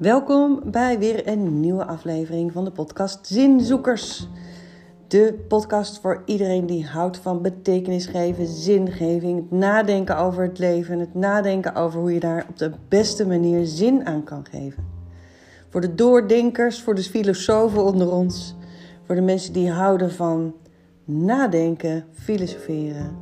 Welkom bij weer een nieuwe aflevering van de podcast Zinzoekers. De podcast voor iedereen die houdt van betekenis geven, zingeving, het nadenken over het leven, het nadenken over hoe je daar op de beste manier zin aan kan geven. Voor de doordenkers, voor de filosofen onder ons, voor de mensen die houden van nadenken, filosoferen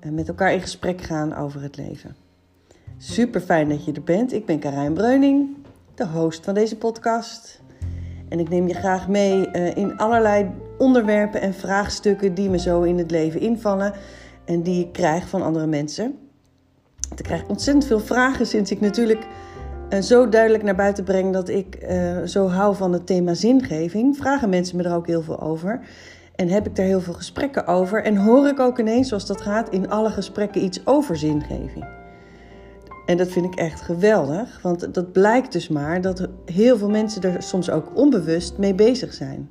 en met elkaar in gesprek gaan over het leven. Super fijn dat je er bent. Ik ben Karijn Breuning, de host van deze podcast. En ik neem je graag mee uh, in allerlei onderwerpen en vraagstukken die me zo in het leven invallen en die ik krijg van andere mensen. Ik krijg ontzettend veel vragen sinds ik natuurlijk uh, zo duidelijk naar buiten breng dat ik uh, zo hou van het thema zingeving. Vragen mensen me er ook heel veel over. En heb ik daar heel veel gesprekken over. En hoor ik ook ineens, zoals dat gaat, in alle gesprekken iets over zingeving. En dat vind ik echt geweldig, want dat blijkt dus maar dat heel veel mensen er soms ook onbewust mee bezig zijn.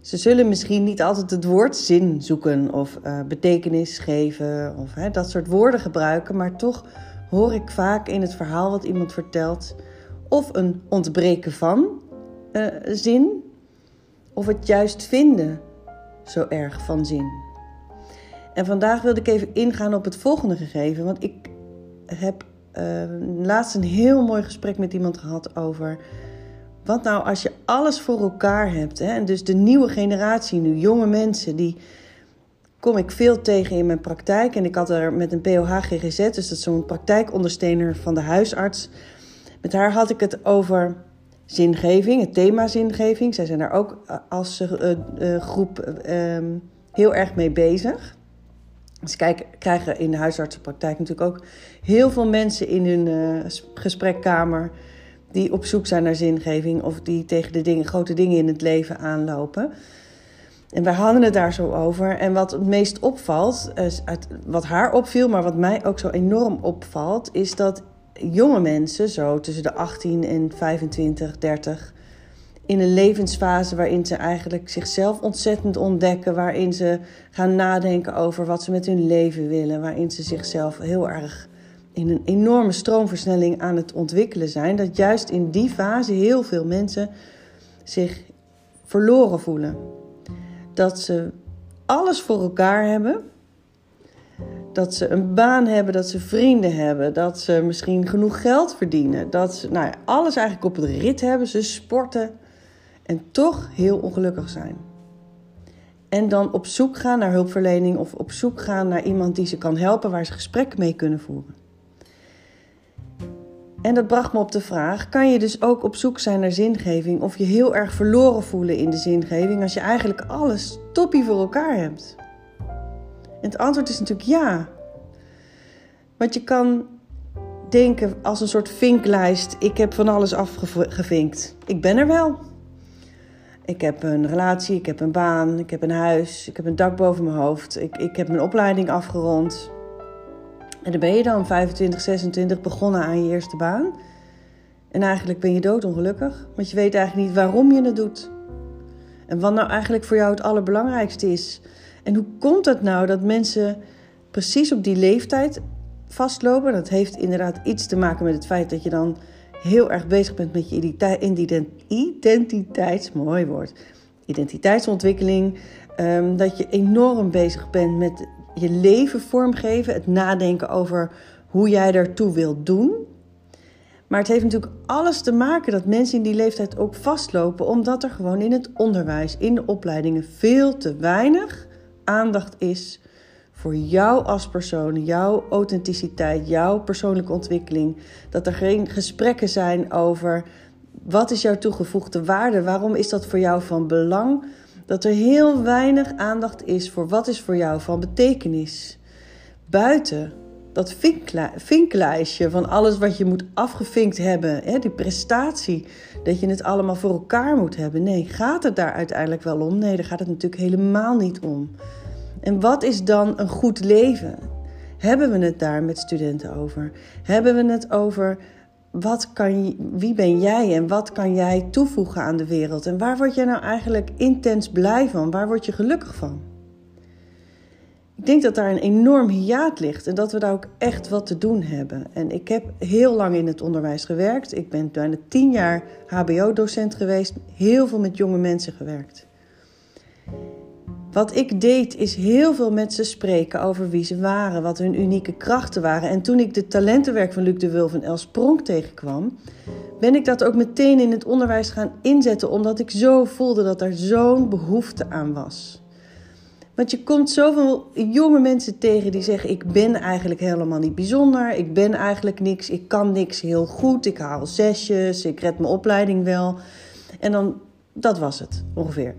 Ze zullen misschien niet altijd het woord zin zoeken of uh, betekenis geven of hè, dat soort woorden gebruiken, maar toch hoor ik vaak in het verhaal wat iemand vertelt of een ontbreken van uh, zin of het juist vinden zo erg van zin. En vandaag wilde ik even ingaan op het volgende gegeven, want ik heb uh, laatst een heel mooi gesprek met iemand gehad over. Wat nou als je alles voor elkaar hebt? Hè? En dus de nieuwe generatie nu, jonge mensen, die kom ik veel tegen in mijn praktijk. En ik had er met een POH GGZ, dus dat is zo'n praktijkondersteuner van de huisarts. Met haar had ik het over zingeving, het thema zingeving. Zij zijn daar ook als uh, uh, groep heel erg mee bezig. Ze kijk, krijgen in de huisartsenpraktijk natuurlijk ook heel veel mensen in hun uh, gesprekkamer die op zoek zijn naar zingeving of die tegen de dingen, grote dingen in het leven aanlopen. En wij hadden het daar zo over. En wat het meest opvalt, wat haar opviel, maar wat mij ook zo enorm opvalt, is dat jonge mensen, zo tussen de 18 en 25, 30, in een levensfase waarin ze eigenlijk zichzelf ontzettend ontdekken, waarin ze gaan nadenken over wat ze met hun leven willen, waarin ze zichzelf heel erg in een enorme stroomversnelling aan het ontwikkelen zijn, dat juist in die fase heel veel mensen zich verloren voelen. Dat ze alles voor elkaar hebben. Dat ze een baan hebben, dat ze vrienden hebben, dat ze misschien genoeg geld verdienen. Dat ze nou ja, alles eigenlijk op het rit hebben. Ze sporten en toch heel ongelukkig zijn. En dan op zoek gaan naar hulpverlening of op zoek gaan naar iemand die ze kan helpen waar ze gesprek mee kunnen voeren. En dat bracht me op de vraag: kan je dus ook op zoek zijn naar zingeving of je heel erg verloren voelen in de zingeving als je eigenlijk alles toppie voor elkaar hebt? En het antwoord is natuurlijk ja. Want je kan denken als een soort vinklijst: ik heb van alles afgevinkt. Ik ben er wel. Ik heb een relatie, ik heb een baan, ik heb een huis, ik heb een dak boven mijn hoofd. Ik, ik heb mijn opleiding afgerond. En dan ben je dan 25, 26 begonnen aan je eerste baan. En eigenlijk ben je doodongelukkig, want je weet eigenlijk niet waarom je het doet. En wat nou eigenlijk voor jou het allerbelangrijkste is. En hoe komt het nou dat mensen precies op die leeftijd vastlopen? Dat heeft inderdaad iets te maken met het feit dat je dan heel erg bezig bent met je identiteits, mooi woord, identiteitsontwikkeling. Um, dat je enorm bezig bent met je leven vormgeven, het nadenken over hoe jij daartoe wilt doen. Maar het heeft natuurlijk alles te maken dat mensen in die leeftijd ook vastlopen, omdat er gewoon in het onderwijs, in de opleidingen, veel te weinig aandacht is voor jou als persoon, jouw authenticiteit, jouw persoonlijke ontwikkeling. Dat er geen gesprekken zijn over wat is jouw toegevoegde waarde, waarom is dat voor jou van belang. Dat er heel weinig aandacht is voor wat is voor jou van betekenis. Buiten dat vinklijstje van alles wat je moet afgevinkt hebben, hè, die prestatie, dat je het allemaal voor elkaar moet hebben. Nee, gaat het daar uiteindelijk wel om? Nee, daar gaat het natuurlijk helemaal niet om. En wat is dan een goed leven? Hebben we het daar met studenten over? Hebben we het over wat kan, wie ben jij en wat kan jij toevoegen aan de wereld? En waar word je nou eigenlijk intens blij van? Waar word je gelukkig van? Ik denk dat daar een enorm hiaat ligt en dat we daar ook echt wat te doen hebben. En ik heb heel lang in het onderwijs gewerkt. Ik ben bijna tien jaar HBO-docent geweest, heel veel met jonge mensen gewerkt. Wat ik deed is heel veel met ze spreken over wie ze waren, wat hun unieke krachten waren. En toen ik de talentenwerk van Luc de Wulf en Els Pronk tegenkwam, ben ik dat ook meteen in het onderwijs gaan inzetten, omdat ik zo voelde dat er zo'n behoefte aan was. Want je komt zoveel jonge mensen tegen die zeggen: Ik ben eigenlijk helemaal niet bijzonder, ik ben eigenlijk niks, ik kan niks heel goed, ik haal zesjes, ik red mijn opleiding wel. En dan, dat was het ongeveer.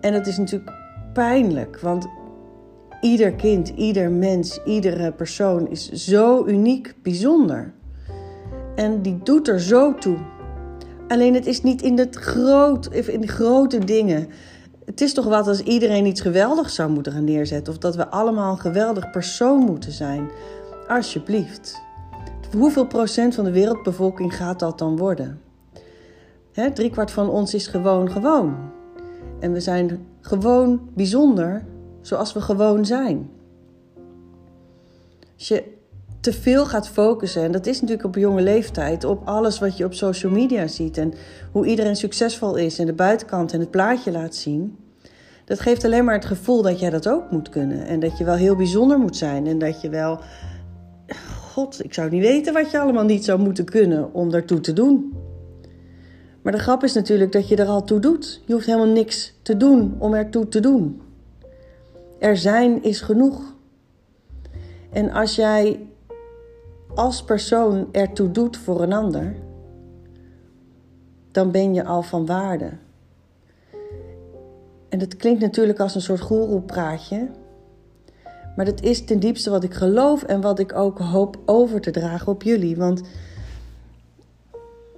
En het is natuurlijk pijnlijk, want ieder kind, ieder mens, iedere persoon is zo uniek, bijzonder. En die doet er zo toe. Alleen het is niet in, het groot, in de grote dingen. Het is toch wat als iedereen iets geweldigs zou moeten gaan neerzetten. Of dat we allemaal een geweldig persoon moeten zijn. Alsjeblieft. Hoeveel procent van de wereldbevolking gaat dat dan worden? Driekwart van ons is gewoon gewoon. En we zijn gewoon bijzonder zoals we gewoon zijn. Als je te veel gaat focussen, en dat is natuurlijk op jonge leeftijd, op alles wat je op social media ziet en hoe iedereen succesvol is en de buitenkant en het plaatje laat zien, dat geeft alleen maar het gevoel dat jij dat ook moet kunnen en dat je wel heel bijzonder moet zijn en dat je wel, god, ik zou niet weten wat je allemaal niet zou moeten kunnen om daartoe te doen. Maar de grap is natuurlijk dat je er al toe doet. Je hoeft helemaal niks te doen om ertoe te doen. Er zijn is genoeg. En als jij als persoon ertoe doet voor een ander, dan ben je al van waarde. En dat klinkt natuurlijk als een soort goeroepraatje. Maar dat is ten diepste wat ik geloof en wat ik ook hoop over te dragen op jullie. Want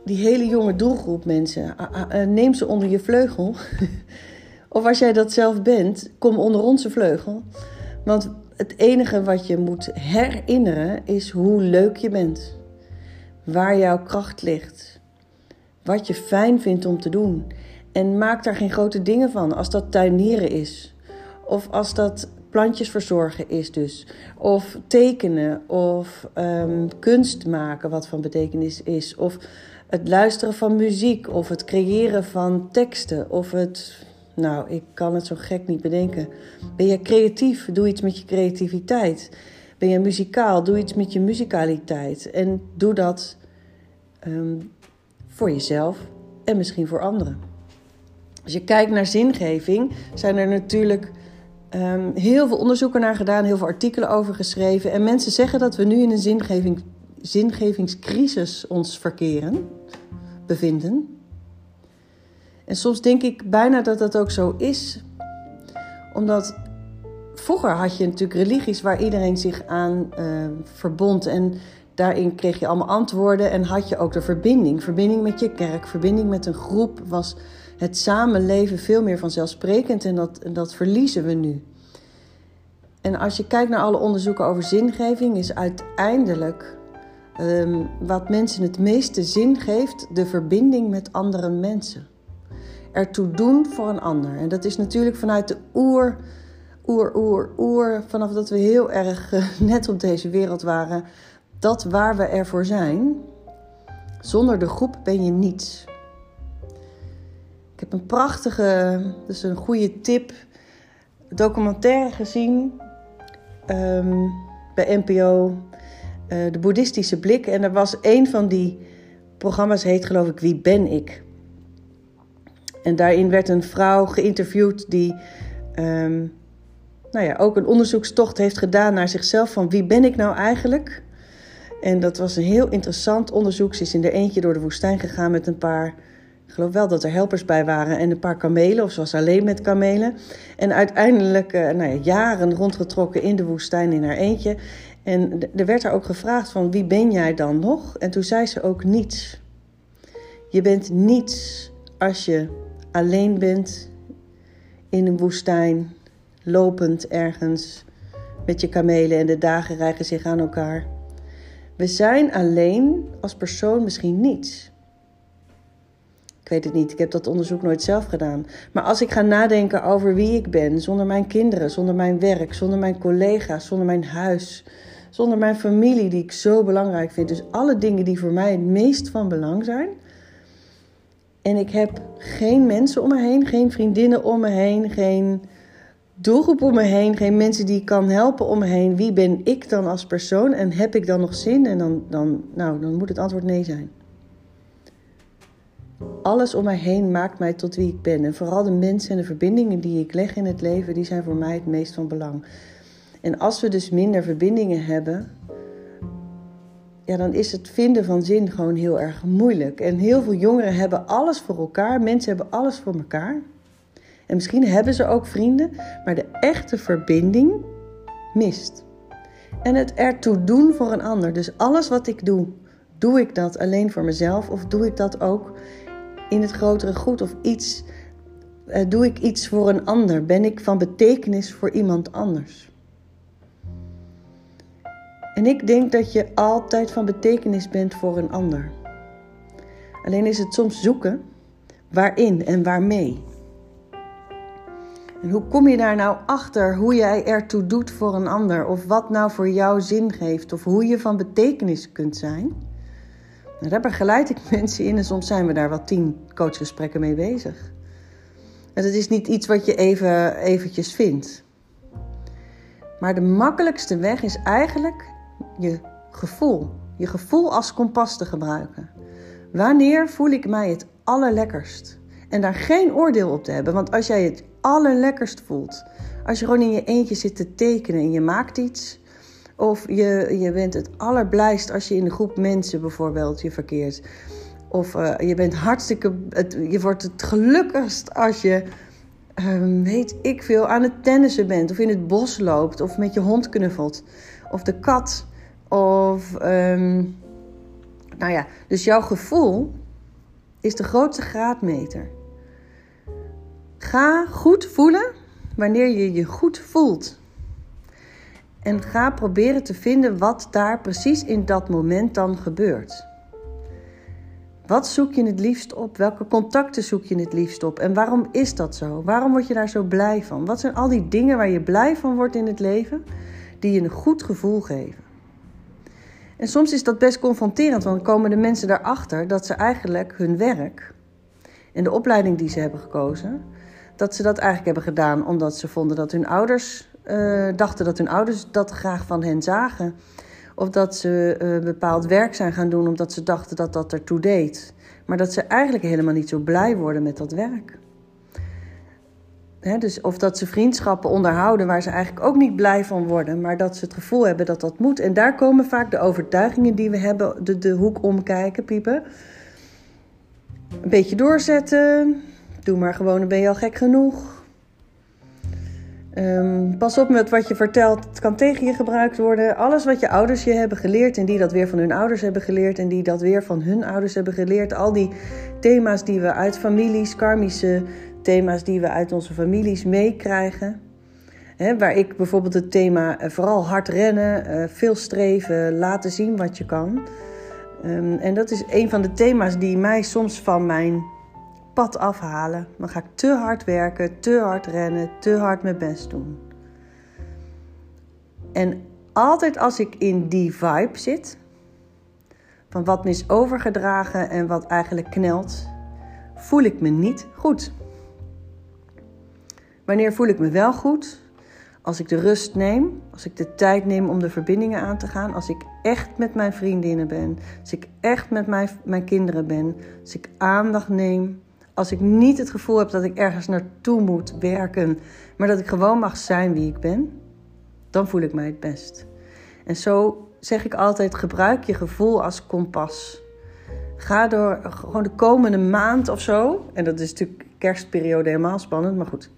die hele jonge doelgroep mensen, neem ze onder je vleugel. of als jij dat zelf bent, kom onder onze vleugel. Want het enige wat je moet herinneren is hoe leuk je bent. Waar jouw kracht ligt. Wat je fijn vindt om te doen. En maak daar geen grote dingen van. Als dat tuinieren is. Of als dat plantjes verzorgen is dus. Of tekenen. Of um, kunst maken wat van betekenis is. Of het luisteren van muziek. Of het creëren van teksten. Of het nou, ik kan het zo gek niet bedenken. Ben je creatief? Doe iets met je creativiteit. Ben je muzikaal? Doe iets met je muzikaliteit. En doe dat ehm, voor jezelf en misschien voor anderen. Als je kijkt naar zingeving, zijn er natuurlijk um, heel veel onderzoeken naar gedaan, heel veel artikelen over geschreven. En mensen zeggen dat we nu in een zingeving, zingevingscrisis ons verkeren, bevinden. En soms denk ik bijna dat dat ook zo is. Omdat vroeger had je natuurlijk religies waar iedereen zich aan uh, verbond. En daarin kreeg je allemaal antwoorden en had je ook de verbinding. Verbinding met je kerk, verbinding met een groep was het samenleven veel meer vanzelfsprekend. En dat, dat verliezen we nu. En als je kijkt naar alle onderzoeken over zingeving, is uiteindelijk um, wat mensen het meeste zin geeft de verbinding met andere mensen ertoe doen voor een ander. En dat is natuurlijk vanuit de oer, oer, oer, oer, vanaf dat we heel erg uh, net op deze wereld waren, dat waar we ervoor zijn. Zonder de groep ben je niets. Ik heb een prachtige, dus een goede tip, documentaire gezien um, bij NPO, eh, de boeddhistische blik. En er was een van die programma's heet geloof ik Wie ben ik? En daarin werd een vrouw geïnterviewd die um, nou ja, ook een onderzoekstocht heeft gedaan naar zichzelf. Van wie ben ik nou eigenlijk? En dat was een heel interessant onderzoek. Ze is in er eentje door de woestijn gegaan met een paar. Ik geloof wel dat er helpers bij waren en een paar kamelen, of ze was alleen met kamelen. En uiteindelijk uh, nou ja, jaren rondgetrokken in de woestijn in haar eentje. En er werd haar ook gevraagd van wie ben jij dan nog? En toen zei ze ook niets. Je bent niets als je alleen bent in een woestijn, lopend ergens met je kamelen en de dagen rijgen zich aan elkaar. We zijn alleen als persoon misschien niets. Ik weet het niet, ik heb dat onderzoek nooit zelf gedaan. Maar als ik ga nadenken over wie ik ben, zonder mijn kinderen, zonder mijn werk, zonder mijn collega's, zonder mijn huis, zonder mijn familie die ik zo belangrijk vind. Dus alle dingen die voor mij het meest van belang zijn. En ik heb geen mensen om me heen, geen vriendinnen om me heen, geen doelgroep om me heen, geen mensen die ik kan helpen om me heen. Wie ben ik dan als persoon en heb ik dan nog zin? En dan, dan, nou, dan moet het antwoord nee zijn. Alles om mij heen maakt mij tot wie ik ben. En vooral de mensen en de verbindingen die ik leg in het leven, die zijn voor mij het meest van belang. En als we dus minder verbindingen hebben, ja, dan is het vinden van zin gewoon heel erg moeilijk. En heel veel jongeren hebben alles voor elkaar, mensen hebben alles voor elkaar. En misschien hebben ze ook vrienden, maar de echte verbinding mist. En het ertoe doen voor een ander. Dus alles wat ik doe, doe ik dat alleen voor mezelf of doe ik dat ook in het grotere goed of iets, uh, doe ik iets voor een ander? Ben ik van betekenis voor iemand anders? En ik denk dat je altijd van betekenis bent voor een ander. Alleen is het soms zoeken waarin en waarmee. En hoe kom je daar nou achter hoe jij ertoe doet voor een ander? Of wat nou voor jou zin geeft? Of hoe je van betekenis kunt zijn? Nou, daar begeleid ik mensen in en soms zijn we daar wel tien coachgesprekken mee bezig. En het is niet iets wat je even eventjes vindt. Maar de makkelijkste weg is eigenlijk je gevoel. Je gevoel als kompas te gebruiken. Wanneer voel ik mij het allerlekkerst? En daar geen oordeel op te hebben. Want als jij het allerlekkerst voelt, als je gewoon in je eentje zit te tekenen en je maakt iets, of je, je bent het allerblijst als je in een groep mensen bijvoorbeeld je verkeert. Of uh, je bent hartstikke. Het, je wordt het gelukkigst als je. Um, weet ik veel, aan het tennissen bent. Of in het bos loopt. Of met je hond knuffelt. Of de kat. Of. Um, nou ja, dus jouw gevoel is de grootste graadmeter. Ga goed voelen wanneer je je goed voelt. En ga proberen te vinden wat daar precies in dat moment dan gebeurt. Wat zoek je het liefst op? Welke contacten zoek je het liefst op? En waarom is dat zo? Waarom word je daar zo blij van? Wat zijn al die dingen waar je blij van wordt in het leven, die je een goed gevoel geven? En soms is dat best confronterend, want dan komen de mensen daarachter dat ze eigenlijk hun werk en de opleiding die ze hebben gekozen, dat ze dat eigenlijk hebben gedaan omdat ze vonden dat hun ouders uh, dachten dat hun ouders dat graag van hen zagen. Of dat ze uh, bepaald werk zijn gaan doen omdat ze dachten dat dat ertoe deed. Maar dat ze eigenlijk helemaal niet zo blij worden met dat werk. Dus of dat ze vriendschappen onderhouden waar ze eigenlijk ook niet blij van worden, maar dat ze het gevoel hebben dat dat moet. En daar komen vaak de overtuigingen die we hebben, de, de hoek omkijken, piepen. Een beetje doorzetten. Doe maar gewoon, dan ben je al gek genoeg. Um, pas op met wat je vertelt. Het kan tegen je gebruikt worden. Alles wat je ouders je hebben geleerd en die dat weer van hun ouders hebben geleerd en die dat weer van hun ouders hebben geleerd. Al die thema's die we uit families, karmische thema's die we uit onze families meekrijgen. waar ik bijvoorbeeld het thema uh, vooral hard rennen, uh, veel streven, laten zien wat je kan. Um, en dat is een van de thema's die mij soms van mijn pad afhalen. Dan ga ik te hard werken, te hard rennen, te hard mijn best doen. En altijd als ik in die vibe zit, van wat me is overgedragen en wat eigenlijk knelt, voel ik me niet goed. Wanneer voel ik me wel goed? Als ik de rust neem, als ik de tijd neem om de verbindingen aan te gaan, als ik echt met mijn vriendinnen ben, als ik echt met mijn, mijn kinderen ben, als ik aandacht neem als ik niet het gevoel heb dat ik ergens naartoe moet werken, maar dat ik gewoon mag zijn wie ik ben, dan voel ik mij het best. En zo zeg ik altijd: gebruik je gevoel als kompas. Ga door gewoon de komende maand of zo, en dat is natuurlijk kerstperiode helemaal spannend, maar goed.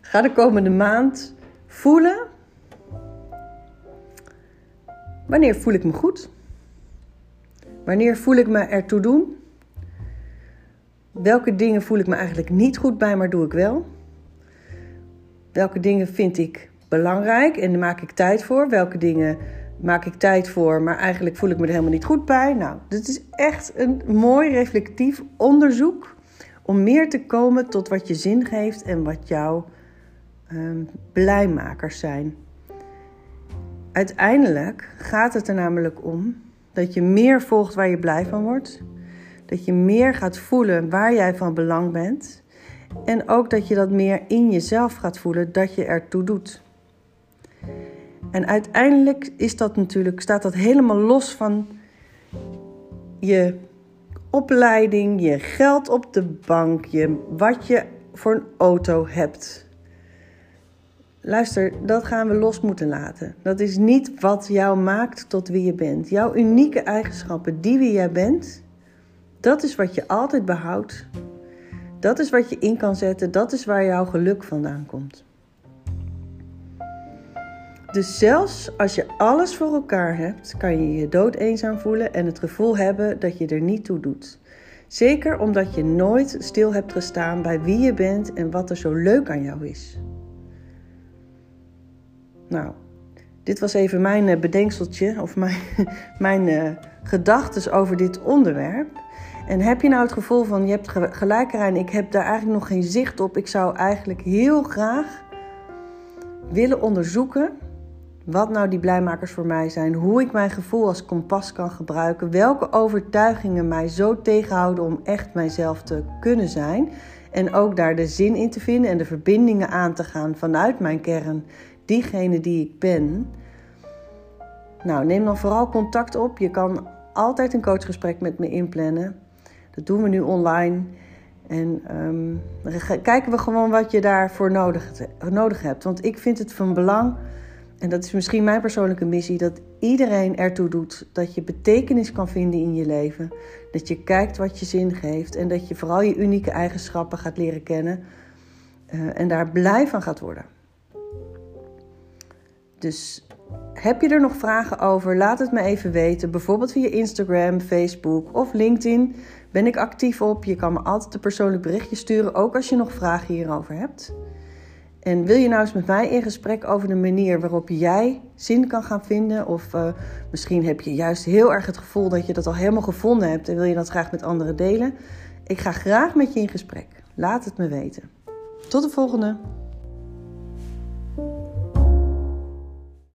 Ga de komende maand voelen. Wanneer voel ik me goed? Wanneer voel ik me ertoe doen? Welke dingen voel ik me eigenlijk niet goed bij, maar doe ik wel? Welke dingen vind ik belangrijk en daar maak ik tijd voor? Welke dingen maak ik tijd voor, maar eigenlijk voel ik me er helemaal niet goed bij? Nou, dit is echt een mooi reflectief onderzoek Om meer te komen tot wat je zin geeft en wat jouw um, blijmakers zijn. Uiteindelijk gaat het er namelijk om dat je meer volgt waar je blij van wordt. Dat je meer gaat voelen waar jij van belang bent. En ook dat je dat meer in jezelf gaat voelen dat je ertoe doet. En uiteindelijk is dat natuurlijk, staat dat helemaal los van je opleiding, je geld op de bank, je, wat je voor een auto hebt. Luister, dat gaan we los moeten laten. Dat is niet wat jou maakt tot wie je bent. Jouw unieke eigenschappen, die wie jij bent, dat is wat je altijd behoudt. Dat is wat je in kan zetten. Dat is waar jouw geluk vandaan komt. Dus zelfs als je alles voor elkaar hebt, kan je je dood eenzaam voelen en het gevoel hebben dat je er niet toe doet. Zeker omdat je nooit stil hebt gestaan bij wie je bent en wat er zo leuk aan jou is. Nou, dit was even mijn eh, bedenkseltje of mijn, mijn uh, gedachten over dit onderwerp. En heb je nou het gevoel van je hebt gelijk en ik heb daar eigenlijk nog geen zicht op. Ik zou eigenlijk heel graag willen onderzoeken wat nou die blijmakers voor mij zijn, hoe ik mijn gevoel als kompas kan gebruiken, welke overtuigingen mij zo tegenhouden om echt mijzelf te kunnen zijn en ook daar de zin in te vinden en de verbindingen aan te gaan vanuit mijn kern, diegene die ik ben. Nou, neem dan vooral contact op. Je kan altijd een coachgesprek met me inplannen. Dat doen we nu online. En dan kijken we gewoon wat je daarvoor nodig, nodig hebt. Want ik vind het van belang en dat is misschien mijn persoonlijke missie, dat iedereen ertoe doet dat je betekenis kan vinden in je leven. Dat je kijkt wat je zin geeft en dat je vooral je unieke eigenschappen gaat leren kennen uh, en daar blij van gaat worden. Dus heb je er nog vragen over? Laat het me even weten. Bijvoorbeeld via Instagram, Facebook of LinkedIn ben ik actief op. Je kan me altijd een persoonlijk berichtje sturen, ook als je nog vragen hierover hebt. En wil je nou eens met mij in gesprek over de manier waarop jij zin kan gaan vinden? Of uh, misschien heb je juist heel erg het gevoel dat je dat al helemaal gevonden hebt en wil je dat graag met anderen delen? Ik ga graag met je in gesprek. Laat het me weten. Tot de volgende!